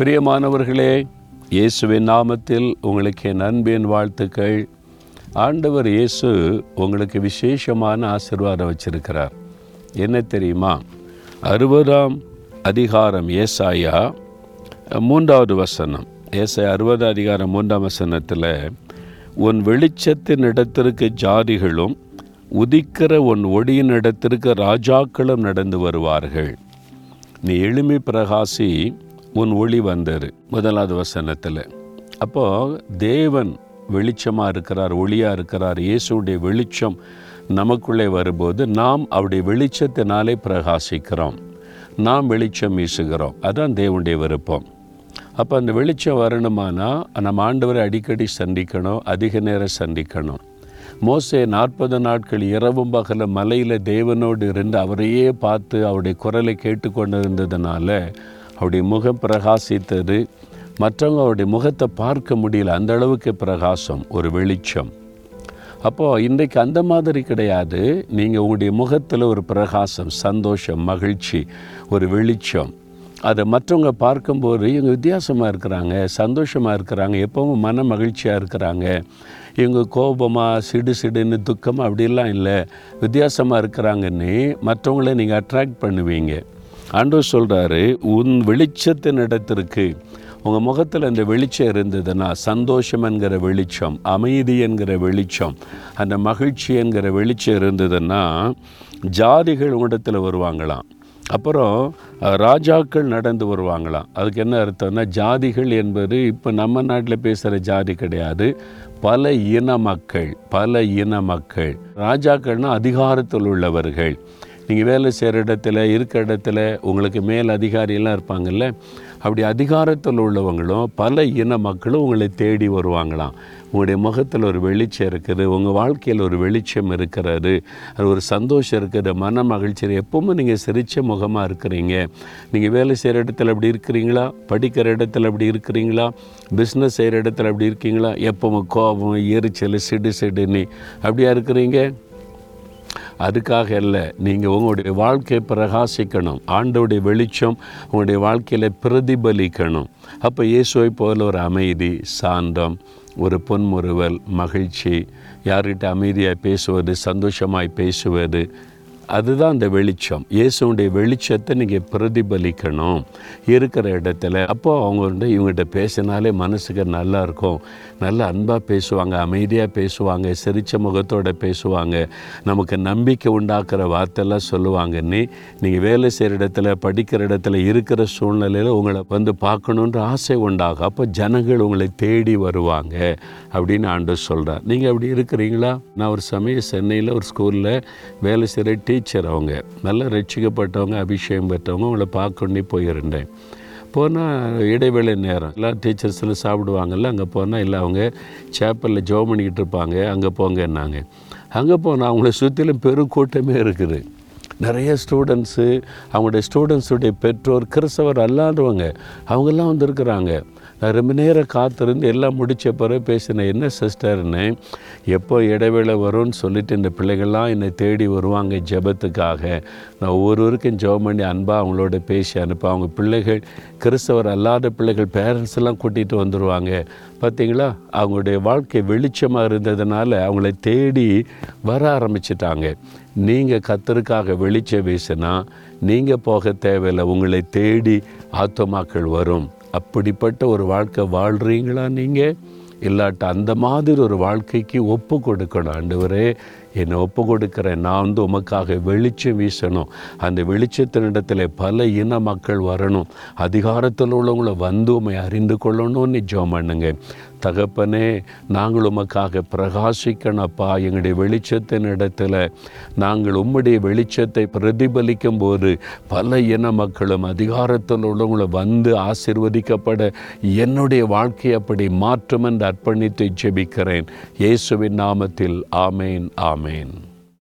பிரியமானவர்களே இயேசுவின் நாமத்தில் உங்களுக்கு என் அன்பின் வாழ்த்துக்கள். ஆண்டவர் இயேசு உங்களுக்கு விசேஷமான ஆசீர்வாதம் வச்சிருக்கிறார். என்ன தெரியுமா? அறுபதாம் அதிகாரம் ஏசாயா மூன்றாவது வசனம். ஏசாயா அறுபது அதிகாரம் மூன்றாம் வசனத்தில் உன் வெளிச்சத்தின் இடத்திற்கு ஜாதிகளும் உதிக்கிற உன் ஒடியின் இடத்திற்கு ராஜாக்களும் நடந்து வருவார்கள். நீ எளிமை பிரகாசி உன் ஒளி வந்தார் முதலாவது வசனத்தில். அப்போது தேவன் வெளிச்சமாக இருக்கிறார் ஒளியாக இருக்கிறார் இயேசுடைய வெளிச்சம் நமக்குள்ளே வரும்போது நாம் அவருடைய வெளிச்சத்தினாலே பிரகாசிக்கிறோம். நாம் வெளிச்சம் வீசுகிறோம். அதுதான் தேவனுடைய விருப்பம். அப்போ அந்த வெளிச்சம் வரணுமானா நம்ம ஆண்டவரை அடிக்கடி சந்திக்கணும் அதிக நேரம் சந்திக்கணும். மோசே நாற்பது நாட்கள் இரவும் பகல மலையில் தேவனோடு இருந்து அவரையே பார்த்து அவருடைய குரலை கேட்டுக்கொண்டு இருந்ததுனால அவருடைய முகம் பிரகாசித்தது. மற்றவங்க அவருடைய முகத்தை பார்க்க முடியல. அந்த அளவுக்கு பிரகாசம் ஒரு வெளிச்சம். அப்போது இன்றைக்கு அந்த மாதிரி கிடையாது. நீங்கள் உங்களுடைய முகத்தில் ஒரு பிரகாசம் சந்தோஷம் மகிழ்ச்சி ஒரு வெளிச்சம். அதை மற்றவங்க பார்க்கும்போது இவங்க வித்தியாசமாக இருக்கிறாங்க சந்தோஷமாக இருக்கிறாங்க எப்பவும் மன மகிழ்ச்சியாக இருக்கிறாங்க. இவங்க கோபமாக சிடு சிடுன்னு துக்கமாக அப்படிலாம் இல்லை. வித்தியாசமாக இருக்கிறாங்கன்னு மற்றவங்கள நீங்கள் அட்ராக்ட் பண்ணுவீங்க. ஆண்டவர் சொல்கிறாரு உன் வெளிச்சத்தின் இடத்திற்கு உங்கள் முகத்தில் அந்த வெளிச்சம் இருந்ததுன்னா சந்தோஷம் என்கிற வெளிச்சம் அமைதி என்கிற வெளிச்சம் அந்த மகிழ்ச்சி என்கிற வெளிச்சம் இருந்ததுன்னா ஜாதிகள் உங்களிடத்தில் வருவாங்களாம். அப்புறம் ராஜாக்கள் நடந்து வருவாங்களாம். அதுக்கு என்ன அர்த்தம்னா ஜாதிகள் என்பது இப்போ நம்ம நாட்டில் பேசுகிற ஜாதி கிடையாது. பல இன மக்கள் பல இன மக்கள். ராஜாக்கள்னால் அதிகாரத்தில் உள்ளவர்கள். நீங்கள் வேலை செய்கிற இடத்துல இருக்கிற இடத்துல உங்களுக்கு மேல் அதிகாரியெல்லாம் இருப்பாங்கல்ல அப்படி அதிகாரத்தில் உள்ளவங்களும் பல இன மக்களும் உங்களை தேடி வருவாங்களாம். உங்களுடைய முகத்தில் ஒரு வெளிச்சம் இருக்குது உங்கள் வாழ்க்கையில் ஒரு வெளிச்சம் இருக்கிறது அது ஒரு சந்தோஷம் இருக்குது மன மகிழ்ச்சி எப்பவுமே நீங்கள் சிரித்த முகமாக இருக்கிறீங்க. நீங்கள் வேலை செய்கிற இடத்துல அப்படி இருக்கிறீங்களா? படிக்கிற இடத்துல அப்படி இருக்கிறீங்களா? பிஸ்னஸ் செய்கிற இடத்துல அப்படி இருக்கீங்களா? எப்பவும் கோபம் எரிச்சல் சிடு சிடுன்னு அப்படியா இருக்கிறீங்க? அதுக்காக இல்லை நீங்கள் உங்களுடைய வாழ்க்கையை பிரகாசிக்கணும். ஆண்டோடைய வெளிச்சம் உங்களுடைய வாழ்க்கையில் பிரதிபலிக்கணும். அப்போ இயேசுவை போல ஒரு அமைதி சாந்தம் ஒரு பொன்முறுவல் மகிழ்ச்சி யார்கிட்ட அமைதியாக பேசுவது சந்தோஷமாய் பேசுவது அதுதான் அந்த வெளிச்சம். இயேசுடைய வெளிச்சத்தை நீங்கள் பிரதிபலிக்கணும். இருக்கிற இடத்துல. அப்போ அவங்க வந்து இவங்ககிட்ட பேசினாலே மனசுக்கு நல்லா இருக்கும். நல்ல அன்பாக பேசுவாங்க அமைதியாக பேசுவாங்க சிரித்த முகத்தோடு பேசுவாங்க. நமக்கு நம்பிக்கை உண்டாக்குற வார்த்தைலாம் சொல்லுவாங்கன்னு நீங்கள் வேலை செய்கிற இடத்துல படிக்கிற இடத்துல இருக்கிற சூழ்நிலையில் உங்களை வந்து பார்க்கணுன்ற ஆசை உண்டாகும். அப்போ ஜனங்கள் உங்களை தேடி வருவாங்க அப்படின்னு ஆண்டு சொல்கிறார் நீங்கள் அப்படி இருக்கிறீங்களா? நான் ஒரு சமயம் சென்னையில் ஒரு ஸ்கூலில் வேலை செய்கிற டீச்சர் அவங்க நல்லா ரட்சிக்கப்பட்டவங்க அபிஷேகம் பெற்றவங்க அவங்கள பார்க்கொண்டே போயிருந்தேன். போனால் இடைவேளை நேரம் எல்லா டீச்சர்ஸ்லாம் சாப்பிடுவாங்கல்ல அங்கே போனால் இல்லை அவங்க சேப்பலில் ஜோ பண்ணிக்கிட்டு இருப்பாங்க அங்கே போங்கன்னாங்க. அங்கே போனால் அவங்கள சுற்றிலும் பெருக்கூட்டமே இருக்குது. நிறைய ஸ்டூடெண்ட்ஸு அவங்களுடைய ஸ்டூடெண்ட்ஸுடைய பெற்றோர் கிறிஸ்தவர் அல்லாதவங்க அவங்கெல்லாம் வந்திருக்கிறாங்க. நான் ரொம்ப நேரம் காத்திருந்து எல்லாம் முடித்த பிறகு பேசினேன் என்ன சிஸ்டர்னு எப்போ இடைவேளை வரும்னு சொல்லிட்டு இந்த பிள்ளைகள்லாம் என்னை தேடி வருவாங்க ஜெபத்துக்காக. நான் ஒவ்வொருவருக்கும் ஜெபம் பண்ணி அன்பாக அவங்களோட பேசி அனுப்ப அவங்க பிள்ளைகள் கிறிஸ்தவர் அல்லாத பிள்ளைகள் பேரண்ட்ஸ் எல்லாம் கூட்டிகிட்டு வந்துடுவாங்க பார்த்தீங்களா அவங்களுடைய வாழ்க்கை வெளிச்சமாக இருந்ததுனால அவங்கள தேடி வர ஆரம்பிச்சிட்டாங்க. நீங்கள் கத்தருக்காக வெளிச்ச வீசினா நீங்கள் போக தேவையில்லை. உங்களை தேடி ஆத்மாக்கள் வரும். அப்படிப்பட்ட ஒரு வாழ்க்கை வாழ்கிறீங்களா நீங்கள் இல்லாட்ட அந்த மாதிரி ஒரு வாழ்க்கைக்கு ஒப்பு கொடுக்கணும் ஆண்டவரே. என்னை ஒப்பு கொடுக்குறேன் நான் வந்து உமக்காக வெளிச்சம் வீசணும். அந்த வெளிச்சத்தினிடத்தில் பல இன மக்கள் வரணும். அதிகாரத்தில் உள்ளவங்கள வந்து உண்மை அறிந்து கொள்ளணும்னு ஜோம் பண்ணுங்க. தகப்பனே நாங்கள் உமக்காக பிரகாசிக்கணப்பா எங்களுடைய வெளிச்சத்தின் இடத்துல நாங்கள் உம்முடைய வெளிச்சத்தை பிரதிபலிக்கும் போது பல இன மக்களும் அதிகாரத்தில் உள்ளவங்களும் வந்து ஆசிர்வதிக்கப்பட என்னுடைய வாழ்க்கை அப்படி மாற்றம் என்று அர்ப்பணித்து ஜெபிக்கிறேன். இயேசுவின் நாமத்தில் ஆமேன் ஆமேன். Amen.